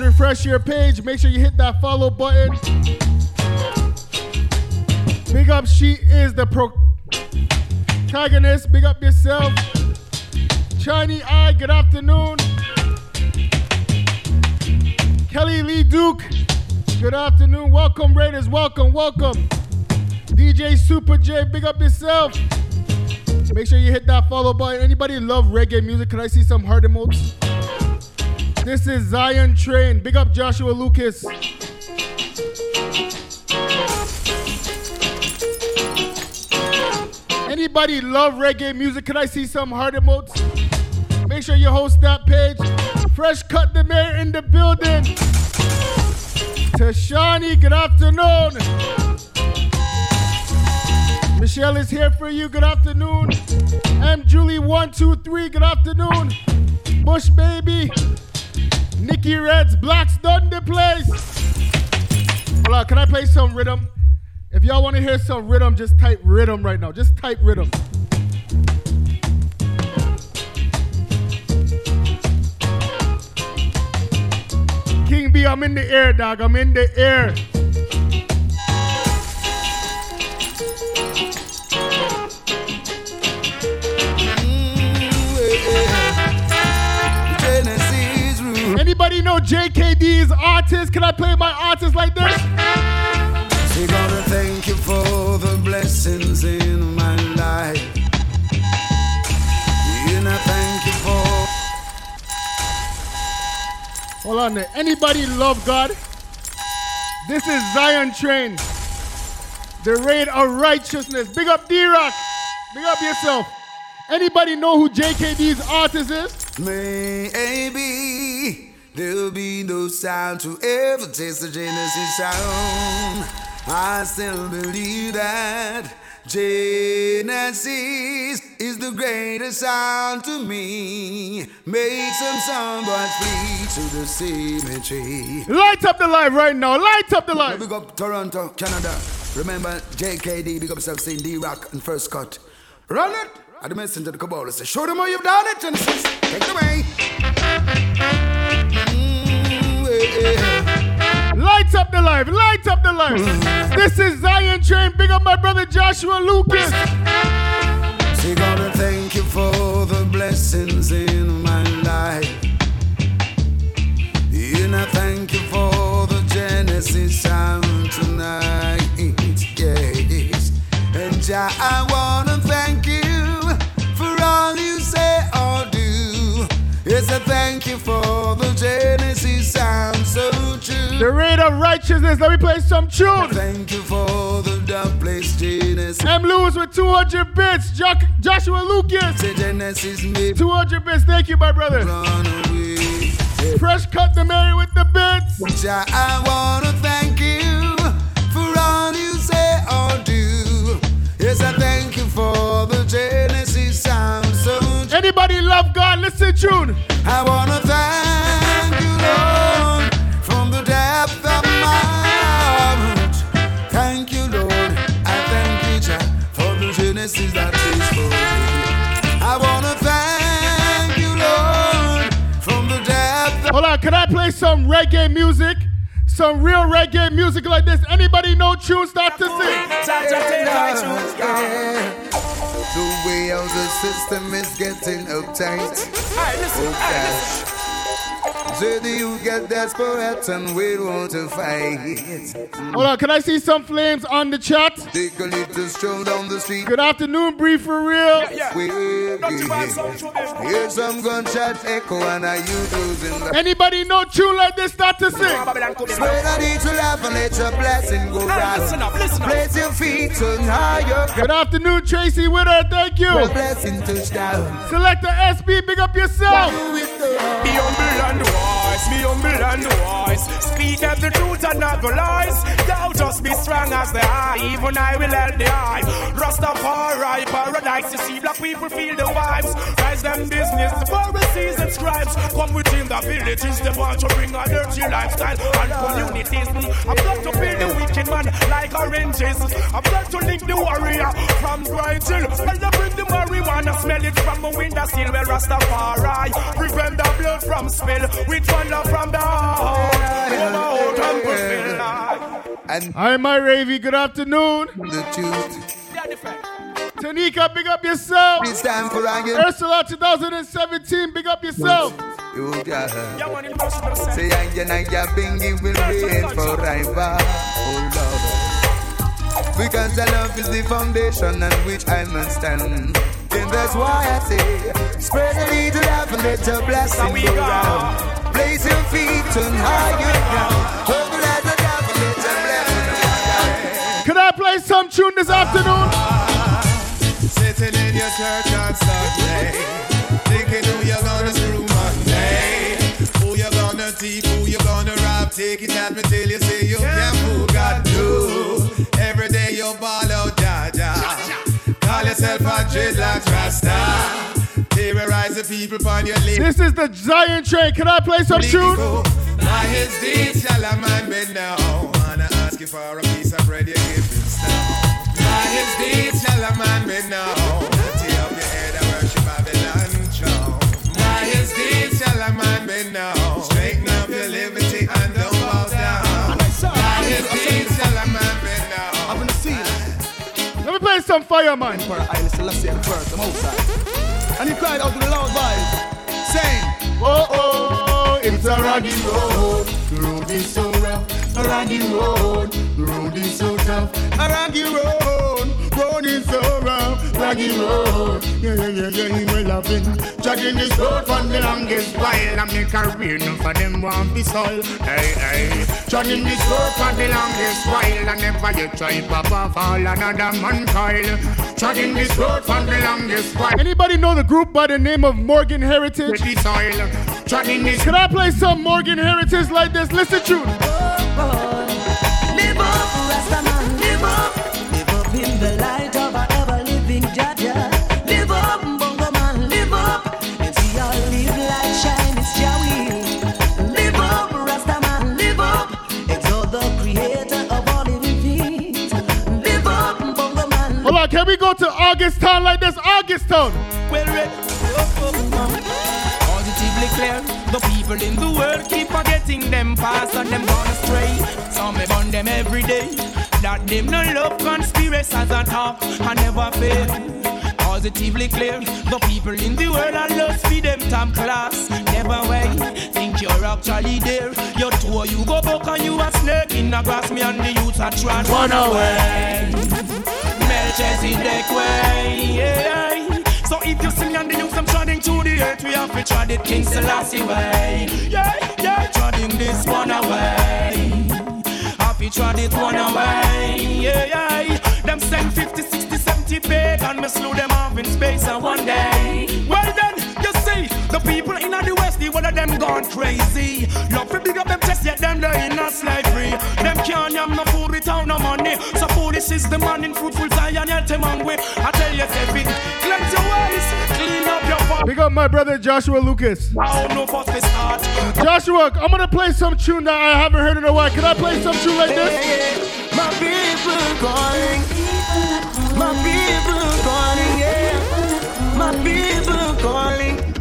Refresh your page. Make sure you hit that follow button. Big up, she is the protagonist. Big up yourself. Chinese Eye, good afternoon. Kelly Lee Duke, good afternoon. Welcome, Raiders. Welcome, welcome. DJ Super J, big up yourself. Make sure you hit that follow button. Anybody love reggae music? Can I see some heart emotes? This is Zion Train. Big up Joshua Lucas. Anybody love reggae music? Can I see some heart emotes? Make sure you host that page. Fresh Cut the Mayor in the building. Tashani, good afternoon. Michelle is here for you. Good afternoon. M. Julie123. Good afternoon. Bush Baby. Nikki Reds. Blacks done the place. Hold on, can I play some rhythm? If y'all want to hear some rhythm, just type rhythm right now. Just type rhythm. King B, I'm in the air, dog. I'm in the air. Anybody know JKD's artist? Can I play my artist like this? We gotta thank you for the blessings in my life. And I thank you for. Hold on there. Anybody love God? This is Zion Train. The raid of righteousness. Big up D-Rock. Big up yourself. Anybody know who JKD's artist is? Maybe there'll be no sound to ever taste the Genesis sound. I still believe that Genesis is the greatest sound to me. Make some soundboys flee to the cemetery. Light up the live right now. Light up the live. Big up Toronto, Canada. Remember JKD, big up yourself, saying D-Rock and First Cut. Run it! At the messenger the Kabbalah say, show them how you've done it, Genesis. Take it away. Yeah, yeah. Light up the live. Light up the live. This is Zion Train. Big up my brother Joshua Lucas. Say, gotta thank you for the blessings in my life. And I thank you for the Genesis sound tonight. Yes. And Jah, I wanna thank you for all you say or do. Yes, I thank you for the Genesis. The raid of righteousness. Let me play some tune. Thank you for the dark place Genesis. M. Lewis with 200 bits. Jo- Joshua Lucas. Say Genesis made 200 bits. Thank you, my brother. Yeah. Fresh cut the Mary with the bits. Jah, I wanna thank you for all you say or do. Yes, I thank you for the Genesis sound so. Anybody love God? Listen tune. I wanna thank can I play some reggae music? Some real reggae music like this. Anybody know tune? Start to sing. The way how the system is getting uptight. Oh gosh. So the youth get desperate and we want to fight. Hold on, can I see some flames on the chat? Take a little stroll down the street. Good afternoon, Bree for real. yeah We hear some gunshots echo and are you losing the Anybody know tune like this? Start to sing. Spread a little laugh and let your blessing go down. Place your feet on higher. Good afternoon, Tracy Witter. Thank you. Blessing touchdown. Select the SB. Big up yourself. Be humble and be humble and wise. Speak of the truth and not the lies. Thou just be strong as the eye, even I will help the eye. Rastafari, paradise, you see black people feel the vibes. Rise them business, the Pharisees and scribes. Come within the the villages, they want to bring a dirty lifestyle and communities. I've got to build the wicked man like oranges. I've got to link the warrior from Bright Hill. When they bring the marijuana, smell it from a window sill where Rastafari prevent the blood from spill. We thunder from the heart. And Hi, my Ravy. Good afternoon. The truth. Tanika, big up yourself. It's time for Ursula 2017, big up yourself. You got her. Say, I and I bingy will reign forever. Oh, Lord. Because the love is the foundation on which I must stand. And that's why I say, spread a little love and let your blessing go round. Place your feet on higher ground. Could I play some tune this afternoon? Sitting in your church on Sunday, thief, who you're gonna rob. Take it at me till you say you can't fool God. Every day you ball out, Jaja. Call yourself a dreadlocks rasta. Terrorize the people upon your lips. This is the Zion train. Can I play some tune? By his deeds shall a man be known. Wanna ask you for a piece of bread, you give him stone. By his deeds shall a man be known. Empty up your head and worship Babylon throne. By his deeds shall a man be known. Straighten play some fireman. For I Selassie and first, the most And he cried out to the loud voice, saying, Oh, oh, it's a raggy road. The road is so rough. A raggy road. The road is so tough. A raggy road road is so rough, raggy road. Yeah, yeah, yeah, yeah, he will love it. Judging this road for the longest while. I make a career, none for them want be soil. Hey, hey. Judging this road for the longest while. I never yet try pop off all another man coil. Judging this road for the longest while. Anybody know the group by the name of Morgan Heritage? With the soil. Judging this. Can I play some Morgan Heritage like this? Listen to. Oh, oh. Hold on, can we go to August Town like this? August Town. Well. Positively clear. The people in the world keep forgetting them past and them gone astray. Some me burn them every day that them no love conspiracies at all. I never fail. Positively clear, the people in the world are lost for them top class. Never wait, think you're actually there. Your tour you go back and you a snake in the grass. Me and the youth are run away. Melchizedek way. Yeah. So if you see and the news, I'm treading to the earth. We have to tread it King Selassie way. Yeah, yeah, treading this one away fi trod it one away. Yeah, yeah. Them send 50, 60, 70 big and me slew them off in space and one day. Well then, you see, the people in the west, the one of them gone crazy. Love to big up them them they in a slavery. Them can't yam no food without no money. So foolish is the man in fruitful Zion, yet them hungry. I tell you, big, cleanse your ways, clean up your fuck. Big up my brother Joshua Lucas. Oh, no, first start. Joshua, I'm gonna play some tune that I haven't heard in a while. Can I play some tune like this? My people calling. My people calling, yeah. My people calling.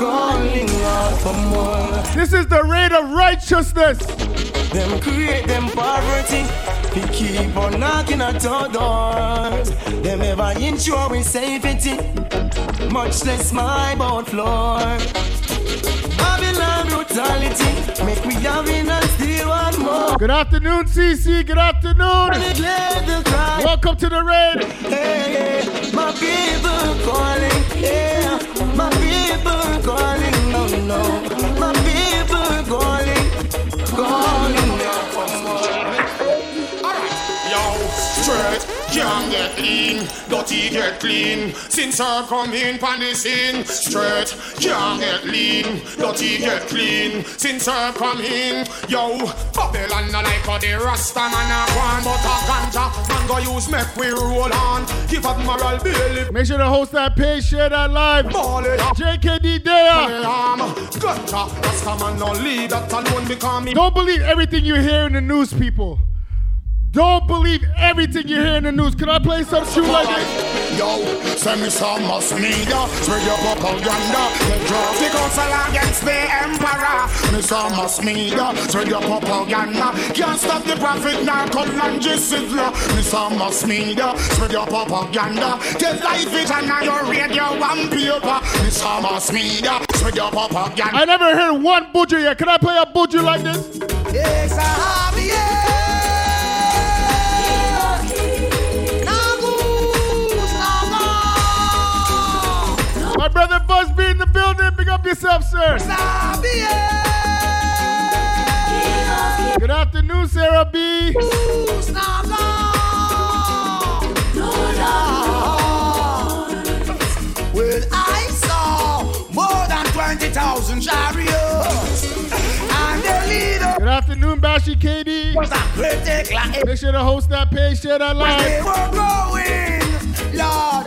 Calling out for more. This is the raid of righteousness. Them create them poverty. We keep on knocking at our doors. Them ever ensure we safety. Much less my boat floor Babylon brutality. Make me have in and steal one more. Good afternoon, CC. Good afternoon. Welcome to the raid. Hey, hey, my people calling. Yeah, my people calling. No, no, my dirty get clean. Since her come in pan the scene, straight can't get lean. Dirty get clean. Since her come in, yo, Babylon no like how the Rasta man a one, but a ganja man go use make we roll on. Give Admiral Bailey. Make sure to host that page, share that live. Ball it up. JKD there. Ganja, Rasta man no lead that alone become me. Don't believe everything you hear in the news, people. Don't believe everything you hear in the news. Can I play some shoe like this? Yo, send me some mass media, spread your propaganda. Get draft the council against the emperor. Me some mass media, spread your propaganda. Can't stop the prophet now, come and just sizzler. Me some mass media, spread your propaganda. Get live vision on your radio and paper. Me some mass media, spread your propaganda. I never heard one budger yet. Can I play a budger like this? Yes, I have, yeah. Brother Buzz be in the building. Big up yourself, sir. Good afternoon, Sarah B. Well, I saw more than 20,000 chariots. And the leader Good afternoon, Bashi KD. was a critic like Make sure to host that page, share that they were going, Lord,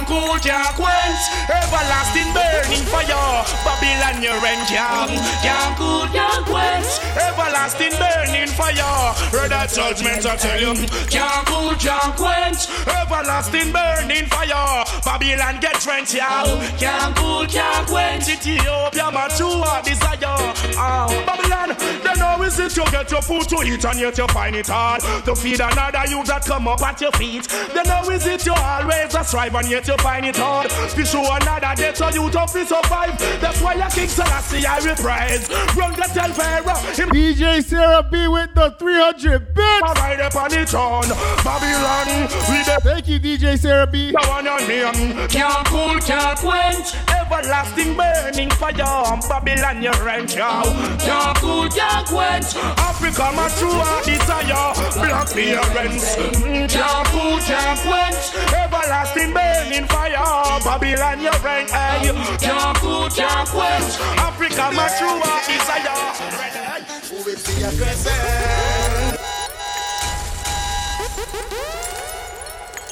Can't cool, can't quench, everlasting burning fire. Babylon, your rent, can't. Can't cool, can't quench, everlasting burning fire. Heard that judgment, I tell you. Can't cool, can't quench, everlasting burning fire. Babylon, get drenched, yeah. Can't cool, can't quench, Ethiopia, mature desire. Ah, Babylon, they know is it you get your food to eat and yet you find it hard to feed another you that come up at your feet. They know is it you always a strive and yet you find it hard to show another day so you to be survive. That's why your King Selassie I reprise. Run the tell Pharaoh DJ Sarah B with the 300 bits. ride up on the throne. Babylon, we the Thank you, DJ Sarah B. the one on name. Can't cool, can't quench. Everlasting burning fire. Babylon, your rent, yo. Can't cool, can't quench. Africa, my true desire. Black parents. Can't cool, can't quench. Everlasting burning fire. Babylon, your rent, hey. Can't cool, can't quench. Africa, my true desire. Who is the aggressor?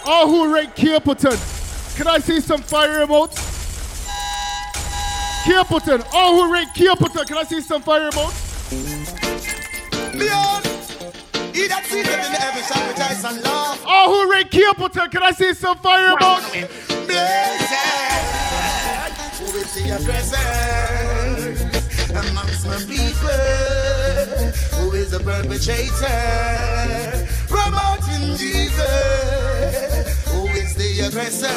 All who rate Capleton, can I see some fire emotes? Capleton, Oh, who rate Capleton, can I see some fire emotes? Beyond. He that seated in the heavens shall rejoice and laugh. Oh, who rate Capleton, can I see some fire emotes? Blessed. Who is the aggressor? Amongst my people. Who is the perpetrator? Promoting Jesus. Who is the aggressor?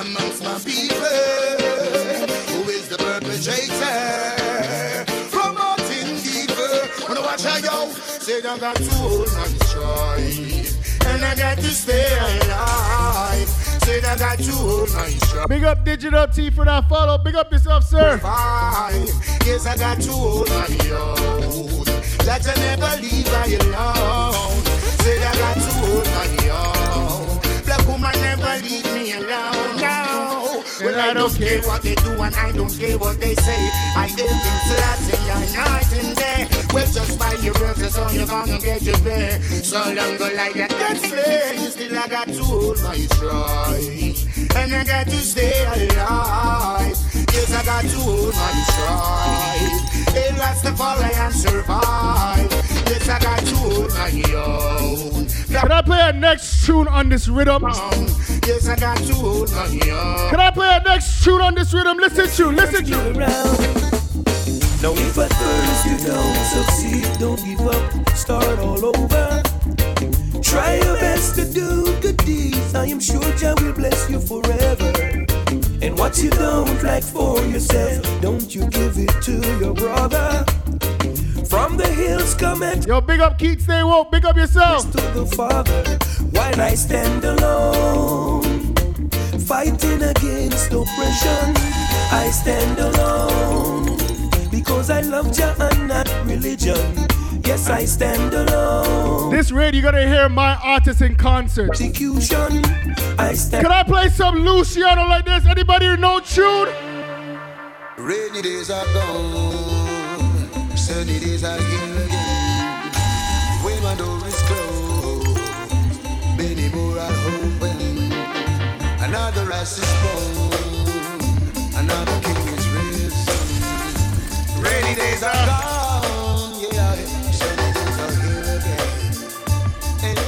Amongst my people. Who is the perpetrator? Promoting evil. Wanna watch how yo? Say I got to hold my strife. And I got to stay alive. Say I got to hold my strife. Big up Digital T for that follow. Big up yourself, sir. Fine. Yes, I got to hold my own. That I never leave I alone. Say I got to hold my own. Black woman never leave me alone. No. Well, I don't care what they do and I don't care what they say. I don't think Selassie are night and day. Well, just by your roses on you're gonna get your pay. So long go like that, get slay. Still I got to hold my stride. And I got to stay alive. Yes, I got to hold my stride. It lasts the fall I and survive. Yes, I got to hold my own. Can I play a next tune on this rhythm? Um, yes, I got to hold my. Can I play a next tune on this rhythm? Listen to, listen to. around. No, but first you don't succeed, don't give up, start all over. Try your best to do good deeds. I am sure Jah will bless you forever. And what you don't like for yourself, don't you give it to your brother. From the hills come and Yo, big up Keith, stay woke, big up yourself. to the Father while I stand alone, fighting against oppression. I stand alone because I love Jah and not religion. Yes, I stand alone. This raid, you're gonna hear my artist in concert. Execution. I stand. Can I play some Luciano like this? Anybody know tune? Rainy days are gone, sunny days are here again. When my door is closed, many more are open. Another rise is born, another king is risen. Rainy days are gone, yeah, here again.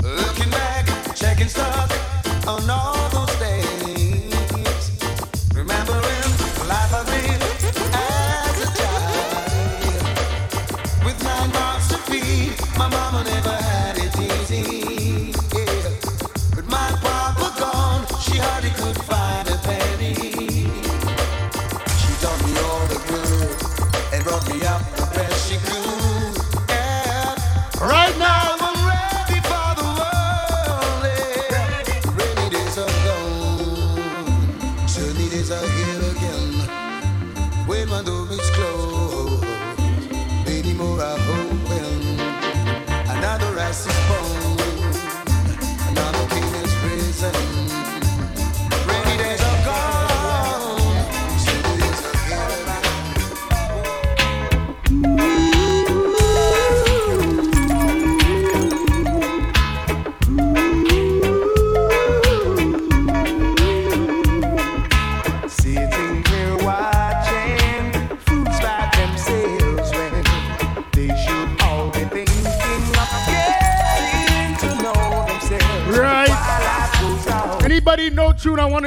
Looking back, checking stuff oh on all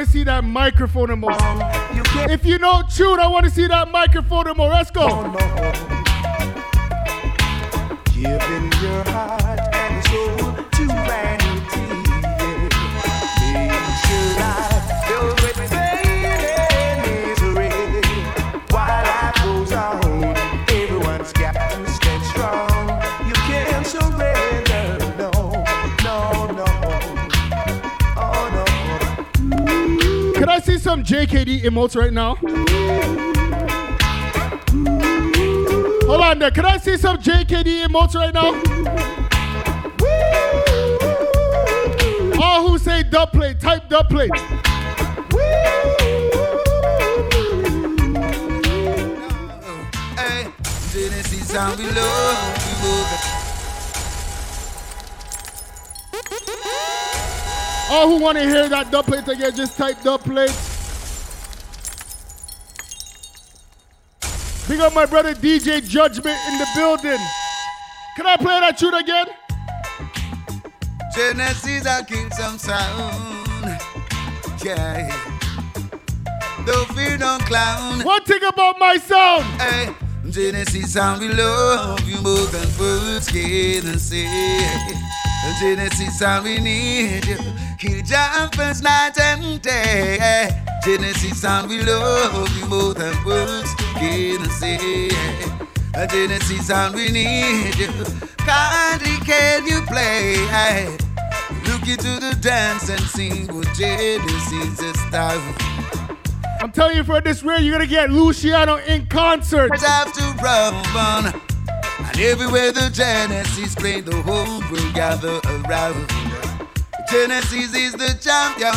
see that microphone emoji. you can't If you know tune, I want to see that microphone emoji. Let's go. know. Giving some JKD emotes right now? Hold on there. Can I see some JKD emotes right now? All who say dub plate, type dub plate. Hey, Genesis sound we love. All who want to hear that dub plate again, just type dub plate. Big up my brother DJ Judgment in the building. Can I play that tune again? Genesis I kill some sound. Yeah. Don't fear no clown. One thing about my sound. Hey, Genesis sound we love you more than words can say. Genesis sound we need you. Kill jumpers night and day. Genesis sound we love you more than words can say. Genesis sound we need you. Kindly can you play? Look into the dance and sing Genesis is style. I'm telling you, for this rare, you're gonna get Luciano in concert. have to run. And everywhere the Genesis play, the whole world gather around. Genesis is the champion.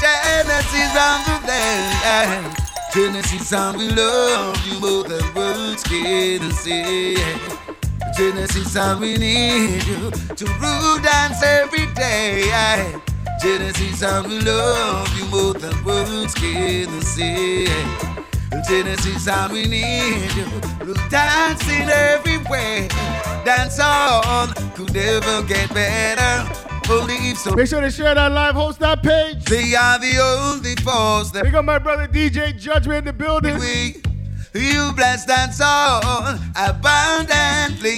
Genesis on the land. Genesis sound we love you more than words can say. Genesis sound we need you to rule dance every day. Genesis sound we love you more than words can say. Genesis sound we need you to dancing every way. Dance on could never get better. If so. Make sure to share that live, host that page. They are the only force that Big up my brother DJ Judgment in the building. we you bless and so abundantly.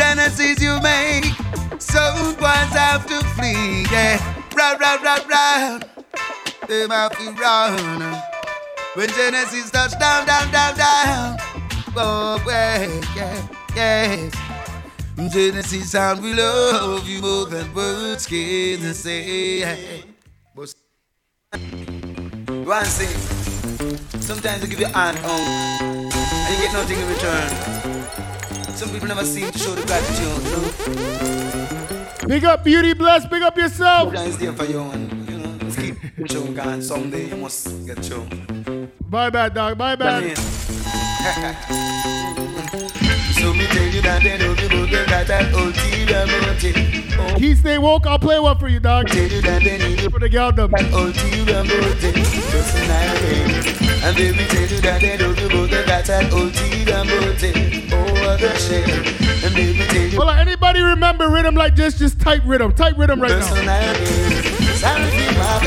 Genesis you make, so ones have to flee. Yeah, run, run, run, run. They have to run. When Genesis touch down, down, down, down. Oh, yeah, yeah, yes. Genesis sound we love you more than words can say. But one thing, sometimes you give your hand out and you get nothing in return. Some people never seem to show the gratitude, you know. Big up Beauty Bless, big up yourself. Sometimes there for you, and, you know, just keep showing God. Someday you must get shown. Bye bad dog, bye bad. so me tell you that they give a got that ulterior motive. Oh, He stay woke, I'll play one for you, dog. tell you that they need you For the girl them. ulterior motive. Personality. And they will tell you that they give a got that ulterior motive. Oh, what a shame. And will tell you Hold on, anybody remember rhythm like this? Just type rhythm. Type rhythm right now. Something my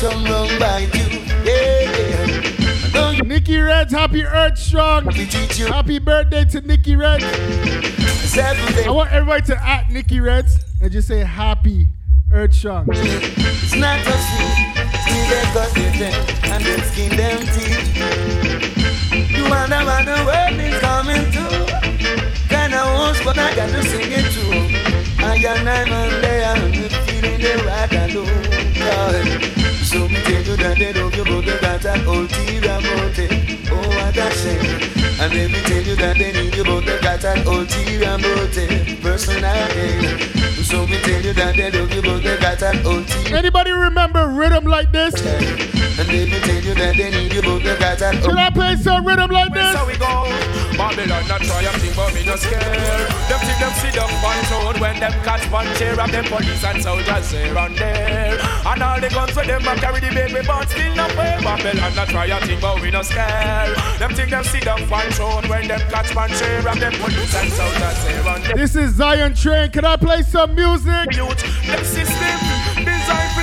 Some wrong by you. Nikki Reds, happy Earth Strong. be teach you Happy birthday to Nikki Reds. I want everybody to at Nikki Reds and just say happy Earth Strong. It's not a sweet, still they cut it them and skin them teeth. You wonder what the world is coming to. Kinda wants, but I got to sing it too. I nine man there, feeling the right alone. God. So me tell you that they don't give got an ulterior motive. Oh, what a shame. And let me tell you that they need you, but they got an ulterior motive. Personality. So me tell you that they don't give a they got an ulterior Anybody remember rhythm like this? and let me tell you that they need you, but they got an Should I play some rhythm like this? So we go. Babylon not and think, but me no scared. Them think them sit down one road when them catch one chair of them police and soldiers here and there. And all the guns with them a carry the baby, but still not pay. Babylon not and think, but we no scared. Them think them sit down one road when them catch one chair of them police and soldiers here and there. This is Zion Train. Can I play some music?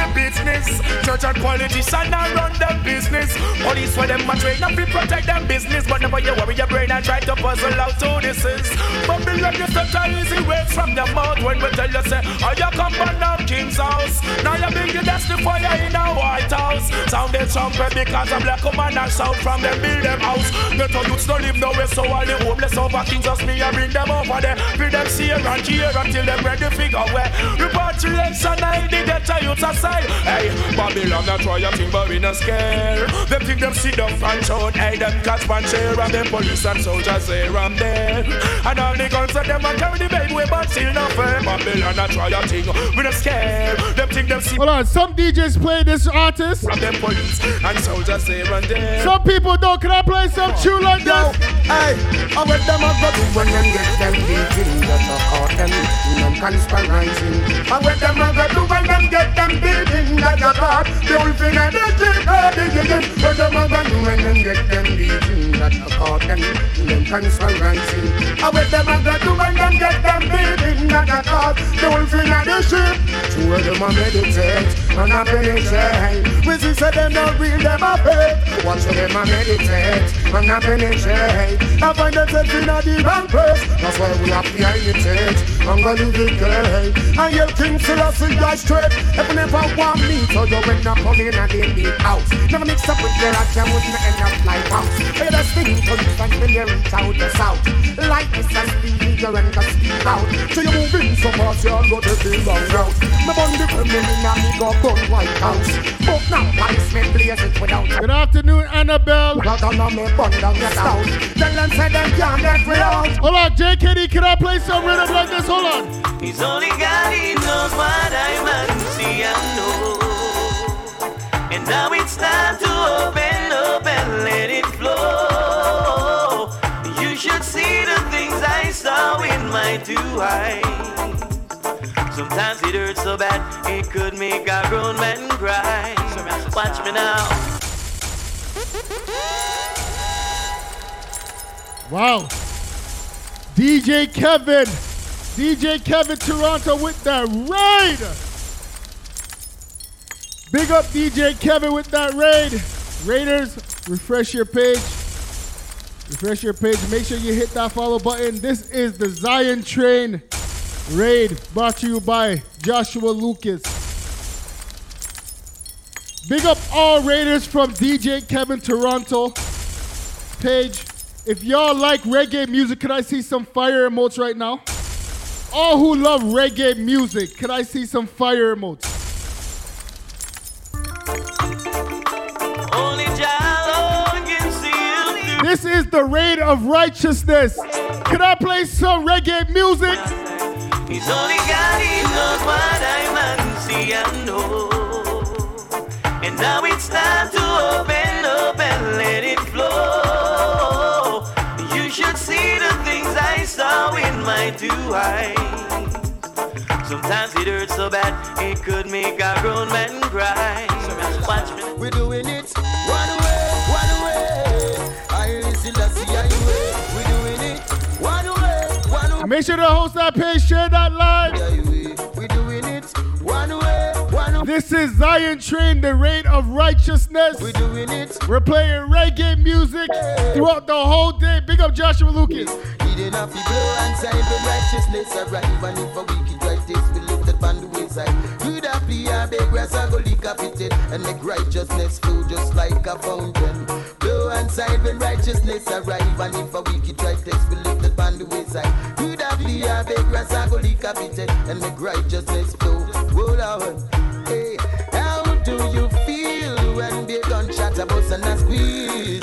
Youth, business. Church and politician and run them business. Police where them a train up to protect them business, but never you worry your brain and try to puzzle out who this is. Babylon you such a easy words from your mouth when we tell you say, oh you come from down King's house. Now you bring the the fire in a White House. Sound the trumpet because a black woman and shout from them build them house. Get a youths don't live nowhere, so all the homeless over Kings just me and bring them over there. Bring them see and here until them ready figure where. Repatriation I the ghetto youths aside. Hey, Babylon not try a thing but we not scared. Them think them sit down and shout, hey them catch one chair and them police and soldiers here and there. And all the guns of them a carry the baby but still not fair. Babylon not try a thing, we not scared. Them think them sit Hold on, some DJs play this artist. from them police and soldiers here and there. Some people don't. Can I play some tune like Yo, this? hey, I what them a go do when them get them beating Just a caught them in them conspiring I what them a go do when them get them beating Just a caught the whole thing and they keep on digging What them a go do when them get them beating Just a caught them. In them conspiring I what them a go do when them get them beating Just a caught. The whole thing and they ship Two of them a meditate and a penetrate. We see say them not real, them a fake. Watch them a meditate and a penetrate. I find themselves in a the wrong place That's why we have to imitate I'm gonna live it great And yell King Selassie I straight. If you never want me So you when I'm coming and they need house Never mix up with the rat You wouldn't end up like house Hey, that's thing to you and when you reach out the south. Like this and speed you just speak out. So you move in so fast You go to the long route Me bun the criminal and me go gun White House. But now policemen blaze it without Good afternoon, Annabelle. Got on me bun down. Your stout Tell them say them can't get me out. Hold on, JKD, can I play some rhythm like this? Hold on. He's only God, he knows what I man see and know. And now it's time to open up and let it flow. You should see the things I saw in my two eyes. Sometimes it hurts so bad, it could make a grown man cry. Watch me now. Wow. DJ Kevin. DJ Kevin Toronto with that raid. Big up DJ Kevin with that raid. Raiders, refresh your page. Refresh your page. Make sure you hit that follow button. This is the Zion Train Raid brought to you by Joshua Lucas. Big up all Raiders from DJ Kevin Toronto page. If y'all like reggae music, could I see some fire emotes right now? All who love reggae music, could I see some fire emotes? Only Jah alone can see you. This is the raid of righteousness. Could I play some reggae music? He's only God, he knows what I man see and know. And now it's time to open in my two eyes. Sometimes it hurts so bad, it could make a grown man cry. Watch me. We're doing it one way, one way. I listen to see way. We're doing it one way, one way. Make sure to host that page, share that live. This is Zion Train, the reign of righteousness. We're doing it. We're playing reggae music throughout the whole day. Big up Joshua Lucas. Hidden up the blow and side when righteousness arrive And if a wicked taste be lifted upon the wayside Good up the big grass I go decapitated And make righteousness flow just like a fountain Blow and side when righteousness arrive And if a wicked taste be lifted upon the wayside Good up the big grass I go decapitated And make righteousness flow Hold on Hey, how do you feel when the gunshot a bust and a squeeze?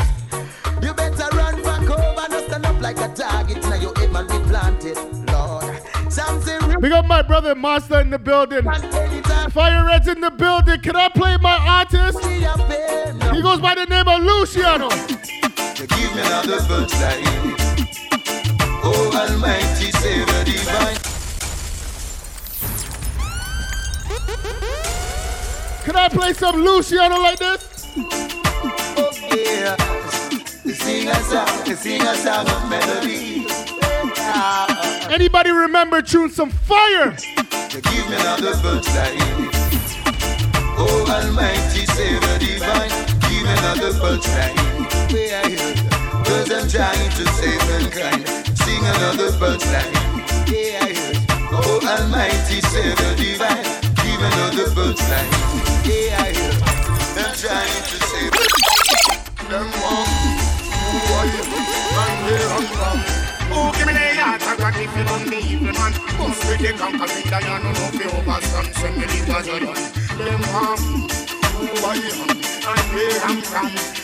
You better run for cover, no stand up like a target. Now your head man be planted, Lord. Something real Big up my brother Master in the building. Fire Red's in the building. Can I play my artist? See your pain, no. He goes by the name of Luciano. Give me another birthright. Oh, Almighty Savior divine. Can I play some Luciano like this? Oh, yeah. Sing a song, sing a song of melody. Anybody remember tune some fire? Give me another birthright. Oh, Almighty Savior divine. Give me another birthright. Cause I'm trying to save mankind. Sing another. Yeah, I heard. Oh, Almighty Savior divine. Give me another birthright. Yeah, I heard. I'm trying to save Them one, who are you? Oh, give me the heart, I got if you don't believe me, man. Bust with the conquering lion, no no fear overstand, send me the. Them one, who are you? And where I'm from.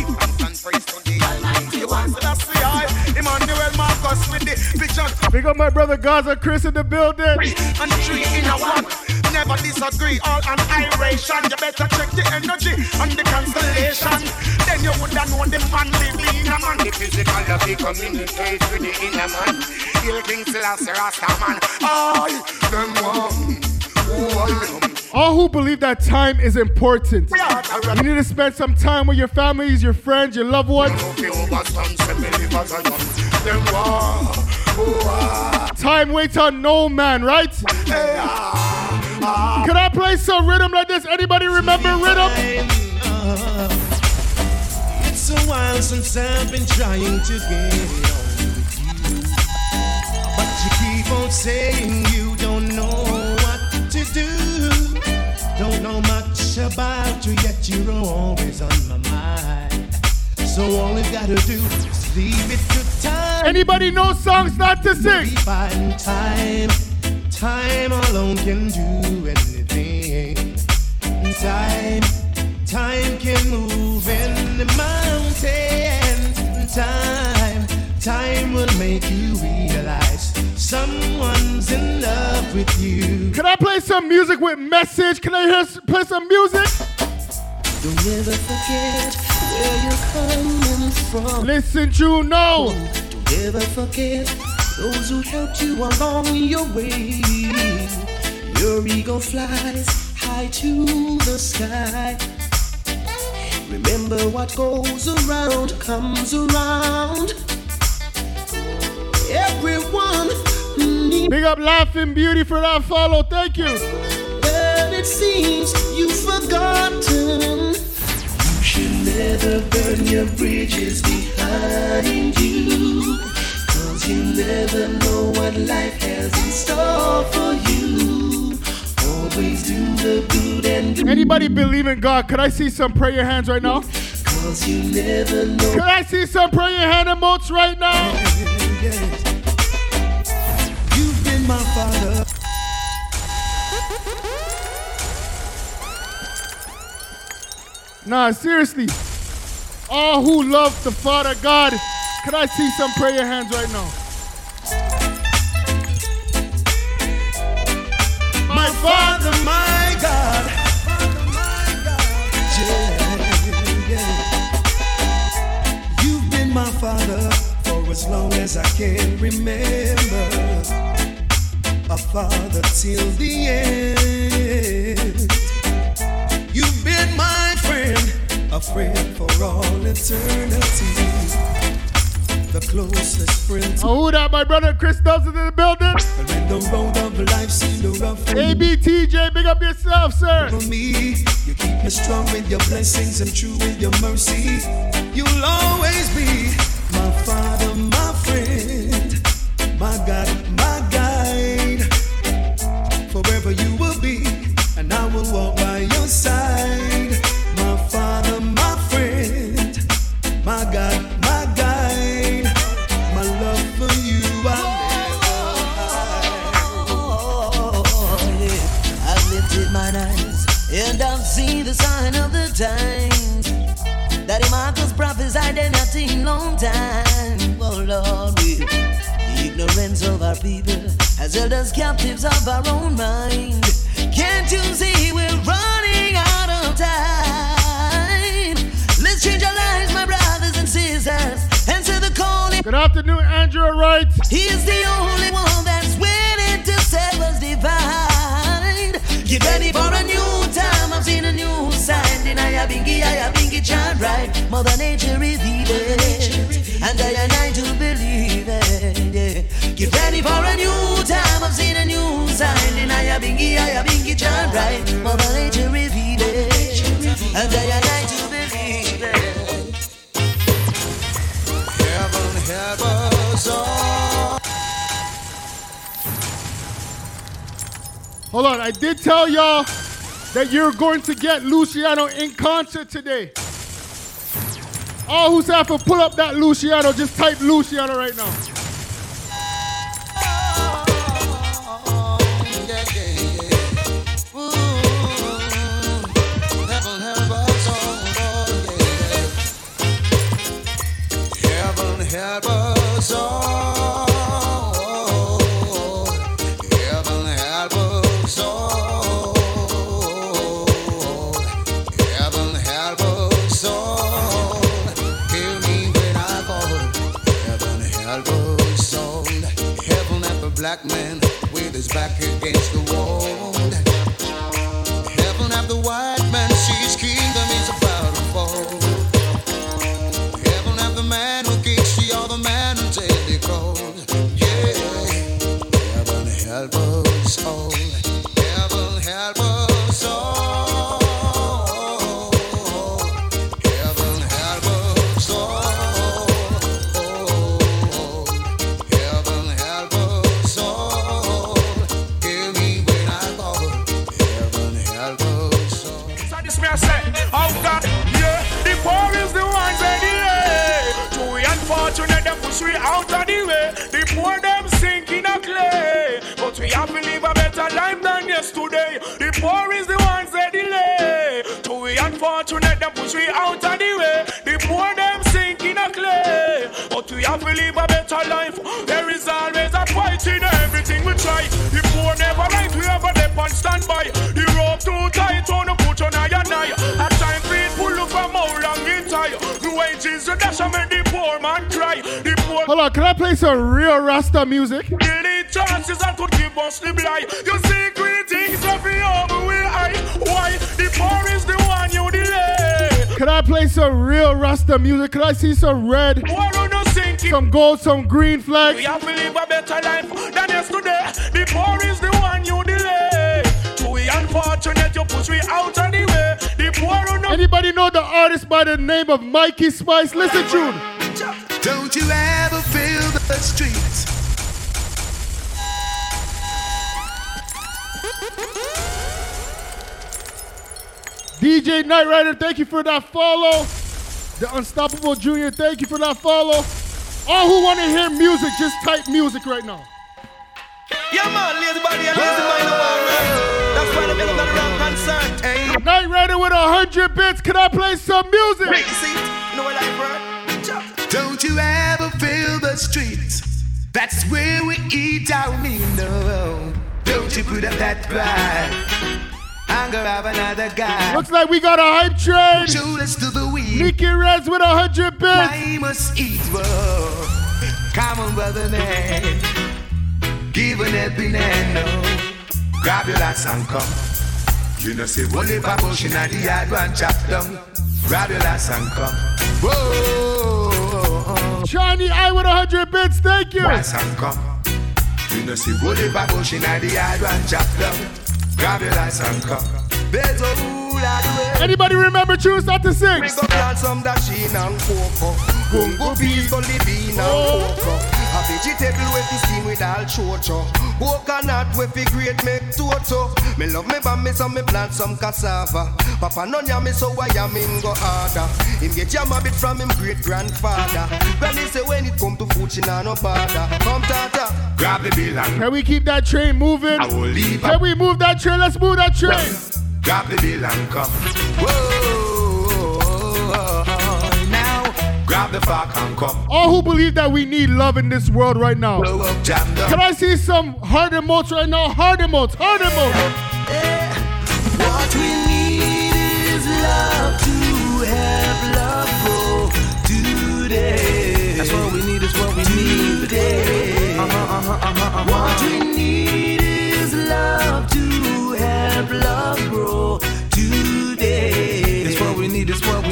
Give thanks and praise to the Almighty One. So that's the I, Emmanuel Marcus with the vision. Big up my brother Gaza Chris in the building. and three in a one. Never disagree, all an iration. You better check the energy and the constellation. Then you would have known the man living in a man. The physical of the communicate with the inner man. He'll King Selassie Rasta man. I, them one, who I am. All who believe that time is important. You need to spend some time with your families, your friends, your loved ones. Them one, who I Time waits on no man, right? Can I play some rhythm like this? Anybody remember rhythm? It's a while since I've been trying to get on with you. But you keep on saying you Don't know much about you, yet you're always on my mind. So all you gotta do is leave it to time. Anybody know songs not to sing? Find time, time alone can do anything. Time, time can move in the mountains. Time, time will make you realize someone's in love with you. Can I play some music with message? Can I hear play some music? Don't ever forget where you're coming from. Listen, you know. Don't ever forget those who helped you along your way. Your ego flies high to the sky. Remember what goes around comes around. Everyone Big up Laughing Beauty for that follow. Thank you. Well, it seems you've forgotten. You should never burn your bridges behind you. Cause you never know what life has in store for you. Always do the good and good. Anybody believe in God? Could I see some prayer hands right now? Cause you never know. Could I see some prayer hand emotes right now? You've been my father. Nah, seriously. All who love the Father God, could I see some prayer hands right now? My Father, my God. Yeah, yeah. You've been my Father for as long as I can remember. Father till the end. You've been my friend, a friend for all eternity. The closest friend to Oh, who that? My brother Chris is in the building. when the road of life seemed rough ABTJ, big up yourself, sir. for me. You keep me strong with your blessings and true with your mercy. You'll always be held us captives of our own mind. Can't you see we're running out of time? Let's change our lives, my brothers and sisters. Answer the calling. Good afternoon, Andrew Wright. He's the only one that's willing to set us divide. Get ready for a new time. I've seen a new sign. I have bingy, I bingy chant right. Mother Nature revealed it. Hold on, I did tell y'all that you're going to get Luciano in concert today. All who's have to pull up that Luciano, just type Luciano right now. Help us all, black man with his back against the push we out of the way. The poor them sink in a clay, but we have to live a better life than yesterday. The poor is the ones that delay. Too unfortunate them push we out of the way. The poor them sink in a clay, but we have to live a better life. There is always a fight in everything we try. The poor never right, we have a on standby. The rope too Hold on, can I play some real Rasta music? chances that could give us the. You see the over will I. Why the poor is the one you delay. Can I play some real Rasta music? Can I see some red? Why don't you sink. Some gold, some green flags. We have to live a better life than yesterday. The poor is the one you delay. To we unfortunate, you push me out of the way. The poor Anybody know the artist by the name of Mikey Spice? Listen tune. Don't you ever feel the streets? DJ Night Rider, thank you for that follow. The Unstoppable Junior, thank you for that follow. All who want to hear music, just type music right now. Yeah, man, lazy body and lazy mind the war, man. That's why the middle of the wrong concern. Hey, eh? Night Rider with a hundred bits. Can I play some music? you see, you know what I bro? Don't you ever feel the streets? That's where we eat our meal. No, don't you put up that pride and grab another guy. Looks like we got a hype train. Us to the weed. Nicky Reds with a hundred bits. I must eat, whoa. Come on, brother man. Give an helping hand, no. Grab your lass and come. You know, say, roll it back, bush in the yard, one chop down. Grab your lass and come. Whoa. Shiny Eye with hundred bits. Thank you. And. You know, it back, in the yard, one chop down. Grab your and come. There's a rule out the way. Anybody remember tunes not to sing? Plant some dasheen and cocoa. Gungo peas, gully bean and Oh. cocoa. A vegetable with the steam with all chocho. Coconut with the great make toto. Me love me bambi so me plant some cassava. Papa no ya me so I am in go harder. Him get jam a bit from him great grandfather. Granny say when it come to food she nah no bother. Come tata. Grab the bill and Can we keep that train moving? I will leave Can we move that train? Let's move that train. Grab the bill and come. Whoa. Now, the fork and come. All who believe that we need love in this world right now. Blow up, jam down. Can I see some hard emotes right now? Hard emotes, hard emotes. What we need is love to have love grow today. That's what we need. That's what we need. Today. Uh huh. Uh huh. Uh huh. Uh What we need is love to have love grow today. That's what we need. That's what we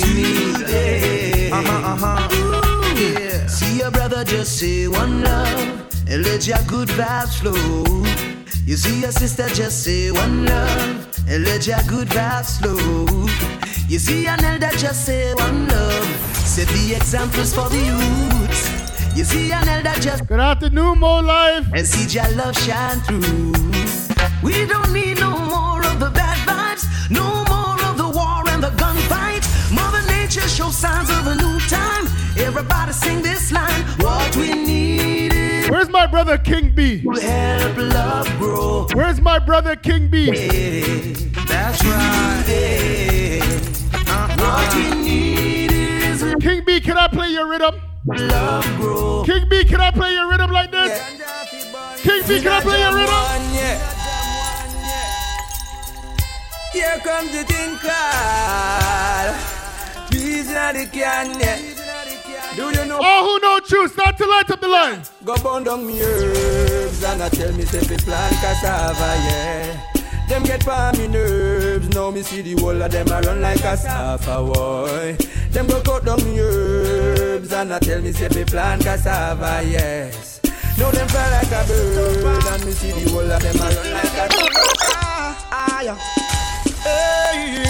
say one love and let your good vibes flow. You see your sister just say one love and let your good vibes flow. You see an elder just say one love. Set the examples for the youth. You see an elder just Good afternoon, more Life. and see your love shine through. We don't need no more brother King B? help love grow. Where's my brother King B? That's right. Uh-huh. What we need is King B, can I play your rhythm? King B, can I play your rhythm like this? King B, can I play your rhythm? Here comes the thing called the yeah. Do you know? All who know truth, start to light up the line. Go burn down me herbs and I tell me say fi plant cassava, yeah. Them get for me nerves, now me see the whole of them a run like a cassava, boy. Them go cut down me herbs and I tell me say fi plant cassava, yes. Now them fly like a bird and me see the whole of them a run like a ah, ah. Hey,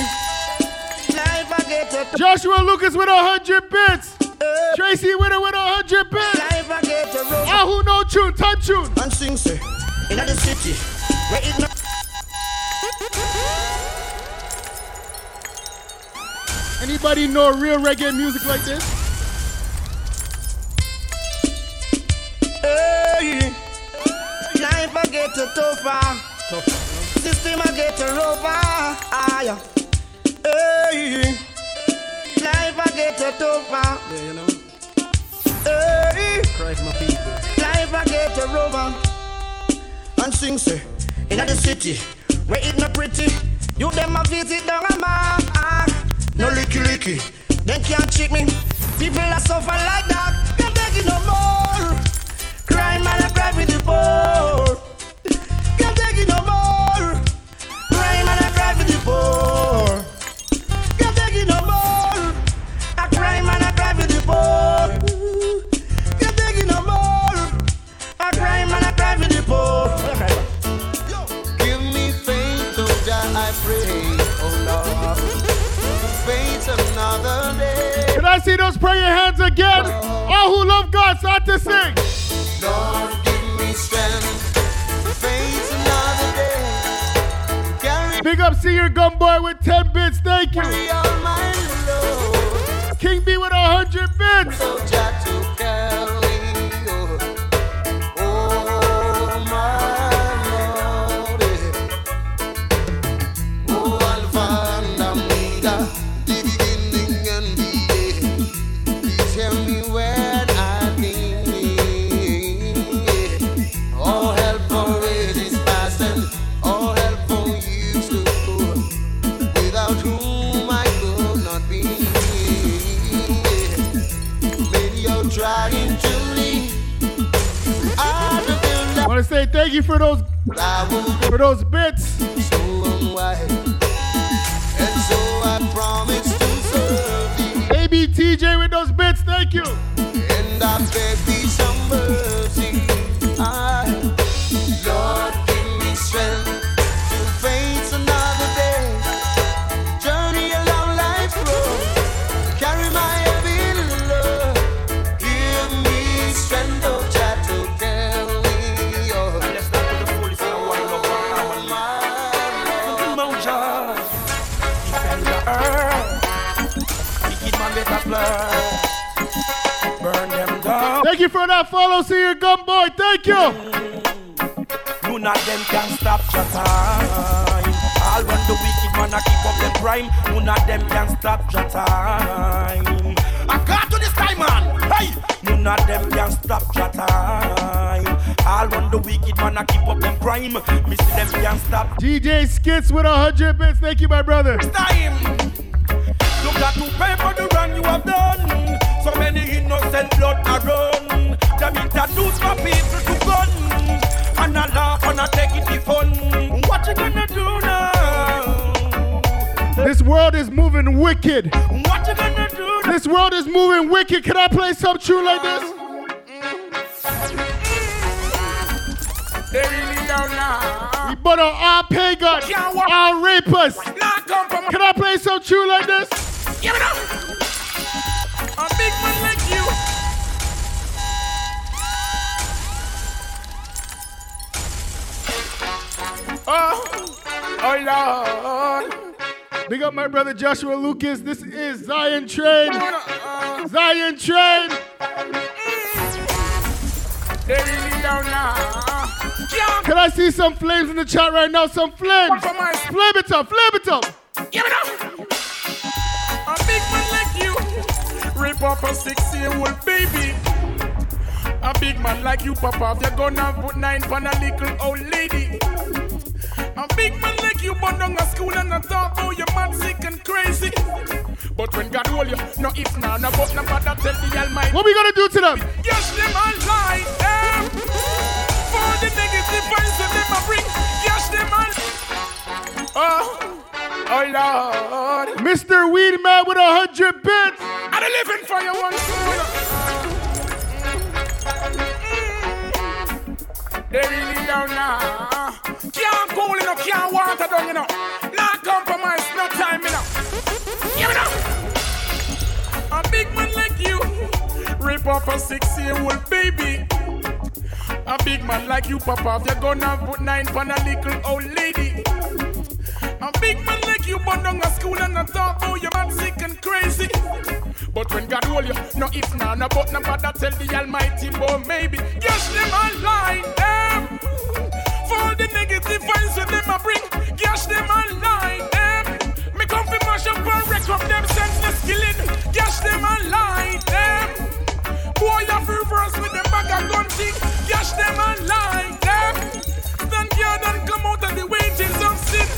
life I get a Joshua Lucas with a hundred bits. Tracy Witter with a hundred bits. life I get a rope. All who know tune, type tune. and sing say in the city where it not Anybody know real reggae music like this? hey life I get a tougher system I get a rover ah yeah hey life I get a tougher yeah you know. Hey. Christ my people. Life I get a rover and sing say in the city where it not pretty you them a visit down a mark no licky licky they can't cheat me. People are suffer like that. Can't take it no more Thank you for that follow, Senior Gunboy, thank you. None of them can stop your time. All run the wicked man a keep up them prime. None of them can stop your time. I got to this time, man. Hey, none of them can stop your time. All run the wicked man a keep up them prime. Me see them can stop DJ Skits with a 100 bits, thank you, my brother. time. You got to pay for the wrong you have done. So many innocent blood are run. Them introduce my people to gun. And I laugh and I take it for fun. What you gonna do now? This world is moving wicked. What you gonna do now? This world is moving wicked. Can I play some tune like this? They really don't know. Uh, we burn on all pagans, all rapists. Not come from Can I play some tune like this? Give it up. A big man like you. Oh, oh Lord. Big up my brother Joshua Lucas. This is Zion Train. Zion Train. Mm. They really don't know. Can't I see some flames in the chat right now? Some flames. Flame it up, flame it up. Give it up. A big man like you. Rip up a six year old baby. A big man like you, Papa, you're gonna put nine on a little old lady. A big man like you, born down a school and I talk about you mad sick and crazy. But when God hold you, no if now, no but no bother tell the Almighty. What we gonna do to them? Yes, them all lie. Them. The negative vibes that them a bring. Yes, them all. Oh, oh Lord. Mr. Weedman with a hundred bits. And I living for you one soon. Mm. They really don't know. Can't cool, know, can't water down, know. Not compromise, no time, you know. Give it up. A big man like you, rip up a six-year-old baby. A big man like you, Papa, if you're gonna put nine on a little old lady. A big man like you, born down a school and I talk about you man sick and crazy. But when God hold you, no if now, no but no bother tell the Almighty, but maybe. Yes, them lie, them. For all the negative vibes that them a bring. Yes, them lie, them. Me come fi mash up and wreck up them senseless killing. Yes, them lie, them. Boy, you free verse with them bag of gun thing. Yes, them all lie, them. Then come out of the wages of sin.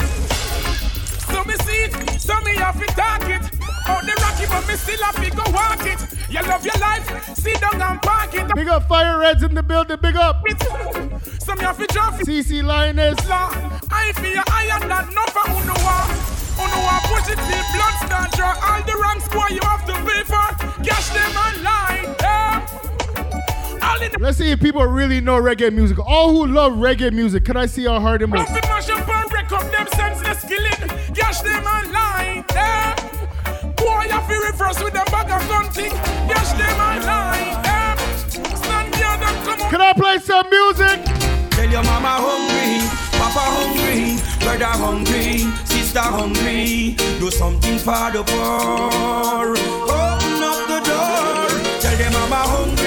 So me see it, so me have to talk it. Out the rocky, but me still have to go walk it. You love your life, sit down and park it. Big up Fire Reds in the building. Big up So me have to it. CC Lioness. I feel I am not no for who no want. Who no want push it till blood start draw. All the wrong squad you have to pay for. Cash them online. Yeah. All in the Let's see if people really know reggae music. All who love reggae music, can I see our heart emoji? Have mash up and wreck up them senseless killing. Cash them online. Yeah. Boy, you feel reverse with them bag of gun thing. Yes, them I lie. Them. Eh? Stand here, them come on. Can I play some music? Tell your mama hungry, papa hungry, brother hungry, sister hungry. Do something for the poor. Open up the door. Tell them mama hungry,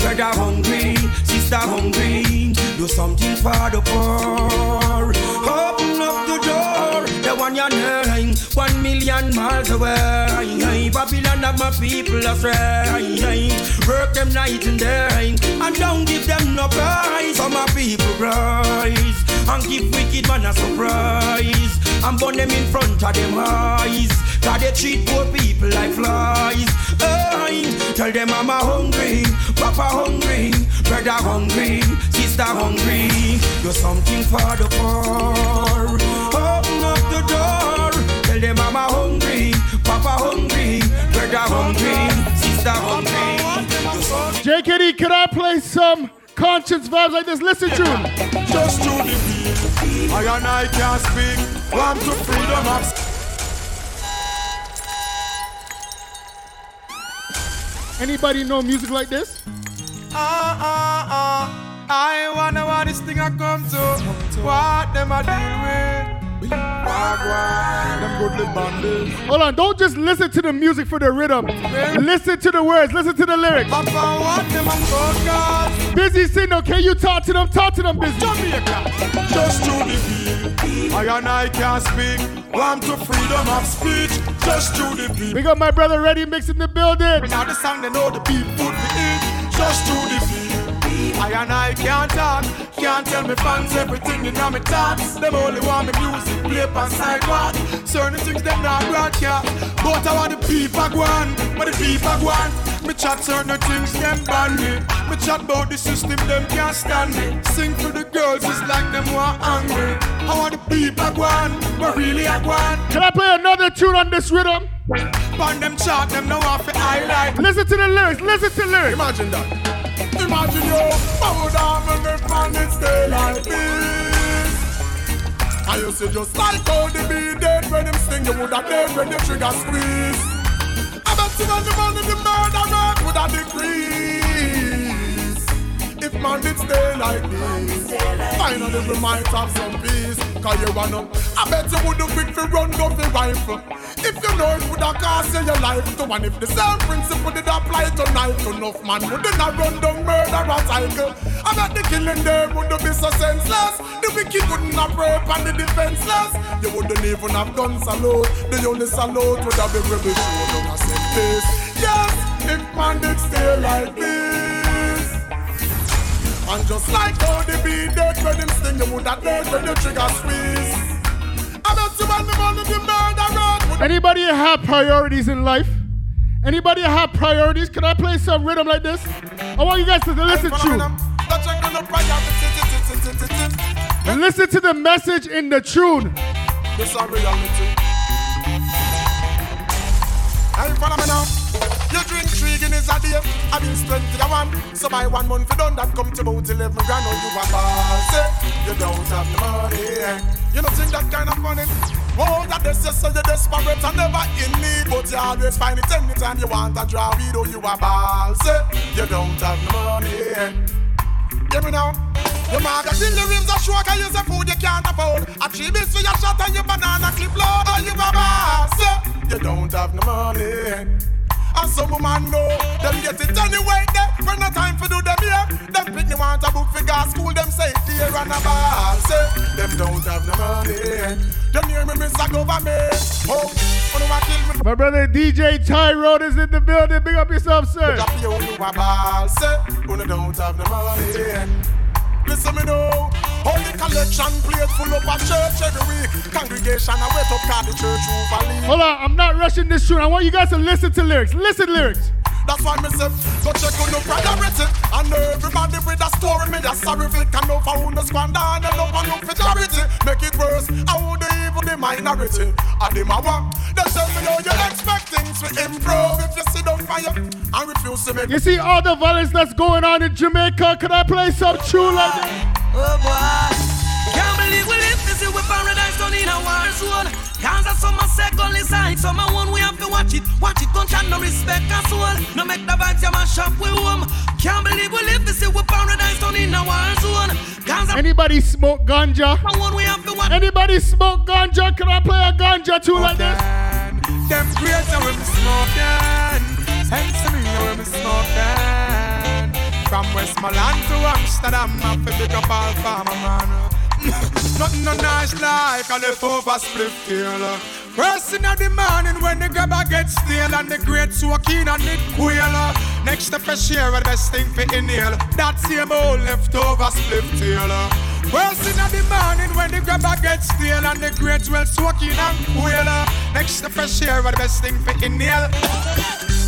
brother hungry, sister hungry. Do something for the poor. Open up the door. The one you name, one million miles away. Babylon have my people astray. Work them night and day, and don't give them no prize. For my people rise, and give wicked man a surprise. And burn them in front of them eyes. Cause they treat poor people like flies. Hey, tell them I'm hungry, papa hungry, brother hungry, sister hungry. Do something for the poor. Open up the door. Tell them I'm a hungry, papa hungry, brother hungry, sister hungry. JKD, can I play some conscience vibes like this? Listen to him. Just to the beat. I and I can't speak. Want to freedom of Anybody know music like this? Ah, ah, ah. I wonder what this thing I come to. What them I deal with. Wagwan, them goodly bandits. Hold on, don't just listen to the music for the rhythm. Listen to the words, listen to the lyrics. Papa, what them I focus. Busy signal, can you talk to them? Talk to them, busy. Just to the beat. I and I can't speak. Want to freedom of speech. Just to the beat. We got my brother ready mixing the building. Now the song they know the people food we eat. Just to the beat. I and I can't talk. Can't tell me fans everything in my thoughts. Them only want me music play on sidewalk. Certain things them not broadcast. But I want the people go on. But the people go on. Me chat certain things them ban me. Me chat about the system them can't stand me. Sing for the girls it's like them want angry. I want the people go on. But really I go on. Can I play another tune on this rhythm? Pan them chat them now off the highlight. Listen to the lyrics, listen to the lyrics. Imagine that. Imagine you, would have when the planet stay like this. I used to just like how the bee dead when them sting, you would have dead when the trigger squeeze. I bet you when the man in the murder rate would have decrease. If man did stay like this, finally we might have some peace. Cause you wanna, I bet you would have quick to run go for rifle. If you know it would have cost you your life to one. If the same principle did apply to knife, enough man would not run down murder a cycle. I bet the killing there would be so senseless. The wicked wouldn't have rape and the defenseless. You wouldn't even have done salute. The only salute would have been rebel show down a. Yes, if man did stay like this. And just like how the bee dead when them sting, you would have dead when the trigger squeeze. I bet you when the money the murderer Anybody have priorities in life? Anybody have priorities? Can I play some rhythm like this? I want you guys to listen to listen to the message in the tune. This a reality. A day, I been spent to one. So by one month you done that come to about 11 grand. Oh, you a boss, eh? You don't have the money. eh? You don't think that kind of funny? Oh, that just so you're desperate and never in need. But you always find it anytime you want a draw weed. Oh, you a boss, eh? You don't have the money. eh? Hear me now. Your mother till the rims are short and use a food you can't afford. A three bills for your shot and your banana clip load. Oh, you a boss, eh? You don't have no money. And some woman know them get it anyway. There, when no time for do them here. Them pick me want a book for gas school. Them say dear and a ball. Say eh. them don't have no money. Them hear me miss a government. Oh, wanna want kill me? My brother DJ Tyrone is in the building. Big up yourself, sir. Drop you you a ball. Say wanna don't have no money. Listen me. Collection plate full up a church every week. Congregation I wait up the church. Hold on, I'm not rushing this tune. I want you guys to listen to lyrics. Listen lyrics. That's why me say, go check on the priority. And everybody with a story, me just sorry if it can know for who no squander and enough and enough for charity. Make it worse, I would even the minority. And them a walk, they tell me now you expect things to improve if you sit on fire and refuse to make You see all the violence that's going on in Jamaica. Can I play some tune like that? Oh boy. Can't believe we live to see we paradise done in a war zone. Cause a summer second side, summer one we have to watch it. Watch it, don't no respect and soul. No make the vibes you mash up with home. Can't believe we live to see we paradise down in a war zone. Cause Anybody smoke ganja? one we have to watch. Anybody smoke ganja? Can I play a ganja tune like this? Them now when me smoking. Sense to me when me smoking. From Westmoreland to Amsterdam, I feel big up all farmer man. Nothing no nice like a leftover split tail. First in the morning when the grabber gets stale and the great soaking and it quail. Next to fresh air, the best thing for inhale. That same old leftover split tail. First in the morning when the grabber gets stale and the great well soaking and quail. Next to fresh air, the best thing for inhale.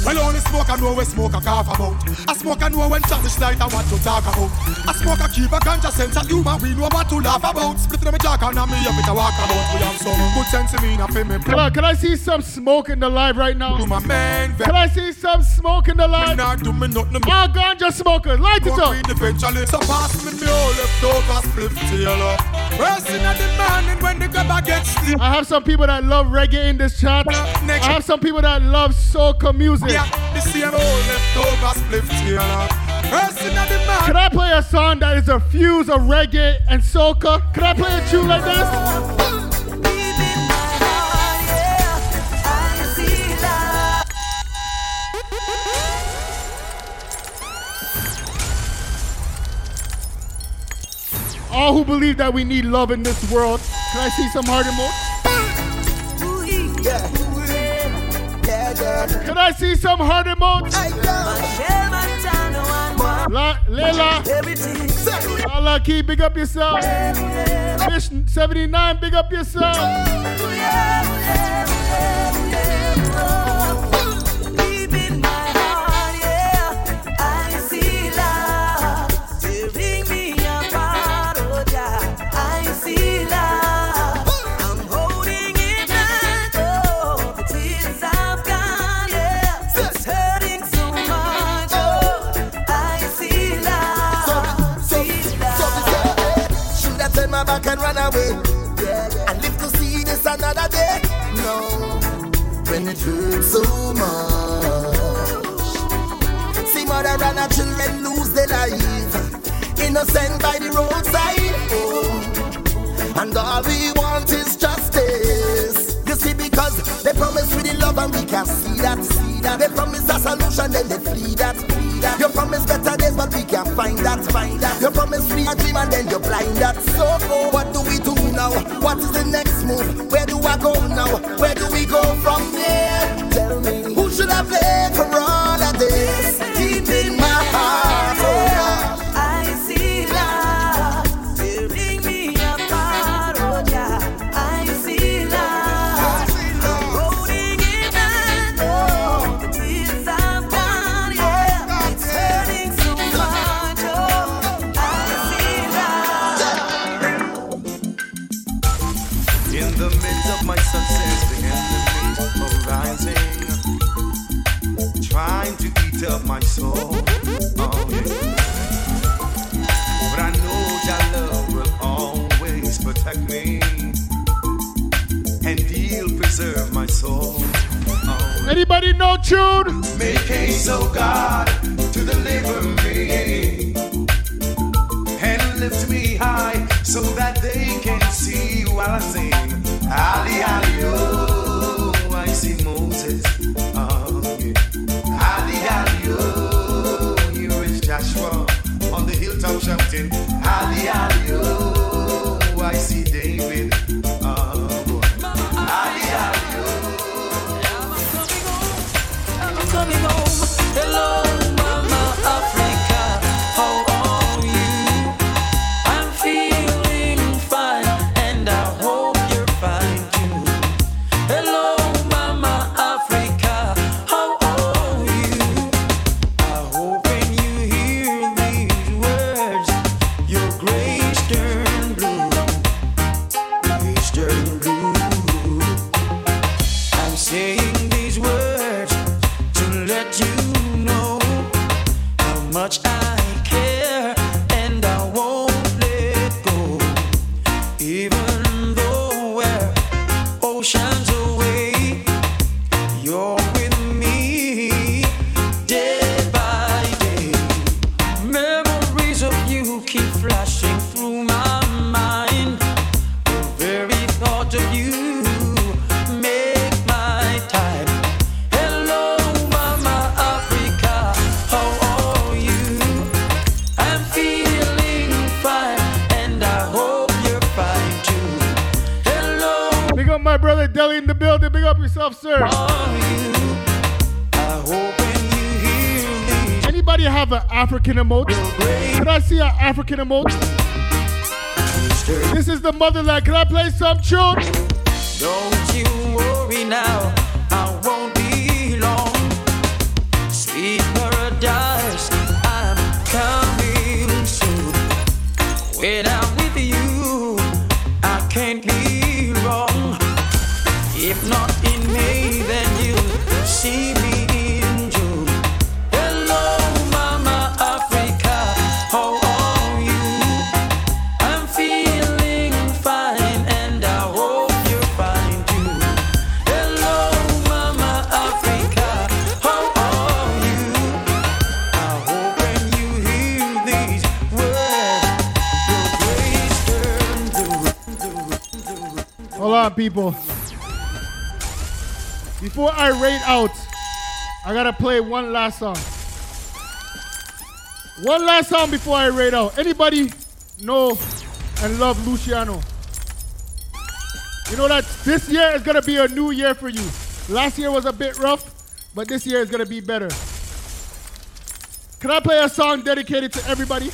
Well, only smoke I know we smoke a cough about. I smoke I know when Travis light I want to talk about. I smoke a keep a ganja sense of humor we know what to laugh about. Split in my jack and me up with a walk about. We have some good sense in me, not for me. Can I, can I see some smoke in the live right now? Do my man, Can I see some smoke in the live? not do me nothing. All ganja smokers, light it up. Eventually, so pass me me all leftover split tail. First in the morning when the grabber gets stale. I have some people that love reggae in this chat. I have some people that love soca music. Yeah, the same old leftover split tail. First in the Can. I play a song that is a fuse of reggae and soca? Can I play a tune like this? Deep in my heart, yeah, I see love. All who believe that we need love in this world. Can I see some heart emoji? Yeah. Yeah, yeah. Can I see some heart emoji? Hey, yo. Machel Montano and one. La, Layla, Everything. Allah Key, big up yourself. Fish 79, big up yourself. When it hurts so much. See mother and her children lose their life, innocent by the roadside. Oh. And all we want is justice. You see, because they promise with the love and we can see that, see that. They promise a solution, then they flee that, flee that. You promise better days, but we can't find that, find that. You promise free a dream and then you blind that. So, oh, what do we do now? What is the next move? Where do I go now? Where do we go from here? Tell me, who should I blame for all of this? Anybody know tune? Make haste, oh God, to deliver me and lift me high so that they can see while I sing. Ali, Ali, oh, I see Moses. Oh, yeah. Ali, Ali, oh, here is Joshua on the hilltop shouting. Ali, Ali, on, people. Before I rate out, I gotta play one last song. One last song before I rate out. Anybody know and love Luciano? You know that this year is gonna be a new year for you. Last year was a bit rough, but this year is gonna be better. Can I play a song dedicated to everybody?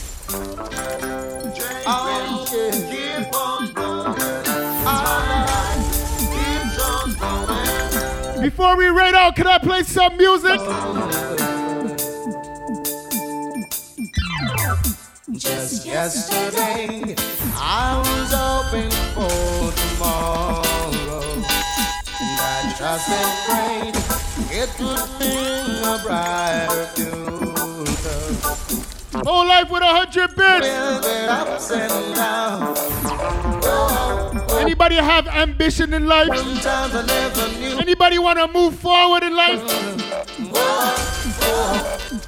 Before we rate out, can I play some music? Just yesterday, I was hoping for tomorrow. I and prayed it would bring a brighter future. Whole life with a hundred bits. Anybody have ambition in life? Anybody want to move forward in life?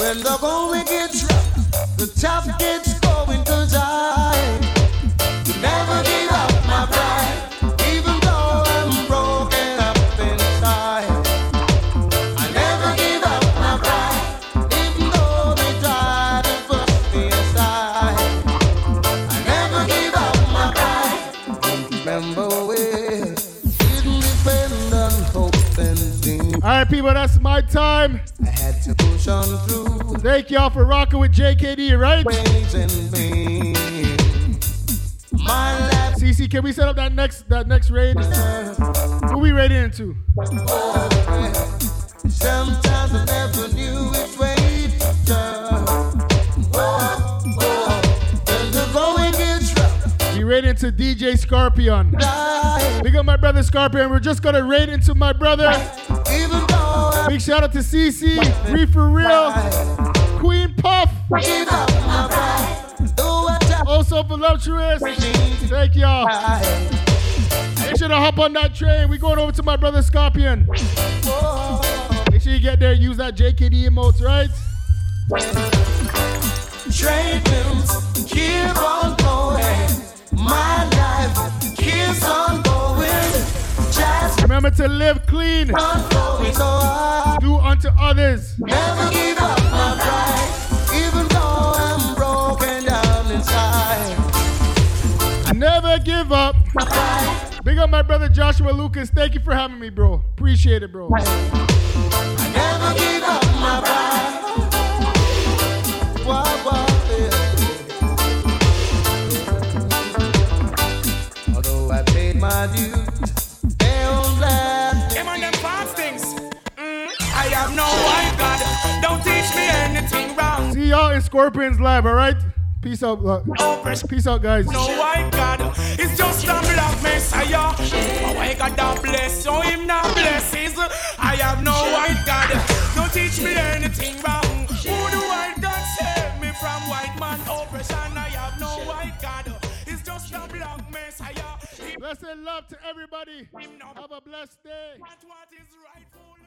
when the gets the tough gets people, that's my time. I had to push on through. Thank y'all for rocking with JKD, right? CC, can we set up that next that next raid? Who we raiding into? Sometimes I never knew which way We raid into DJ Scorpion. Big up my brother Scorpion. We're just gonna raid into my brother. Big shout out to CC, Reefer Real, Queen Puff, also voluptuous. Thank y'all. Make sure to hop on that train. We going over to my brother Scorpion. Make sure you get there. Use that JKD emotes, right? Trade winds keep on going. My life keeps on going. Remember to live clean. on going so I Do unto others. never give up my pride, even though I'm broken down inside. Never give up. Big up my brother Joshua Lucas. Thank you for having me, bro. Appreciate it, bro. I never give up y'all in Scorpions Live, all right? Peace out. uh, Peace out, guys. No white God. It's just a black messiah. Oh, I got that bless. So him not blesses. I have no white God. Don't teach me anything wrong. Who the white God save me from white man oppression? I have no white God. It's just a black messiah. Blessed love to everybody. Have a blessed day. what is rightful.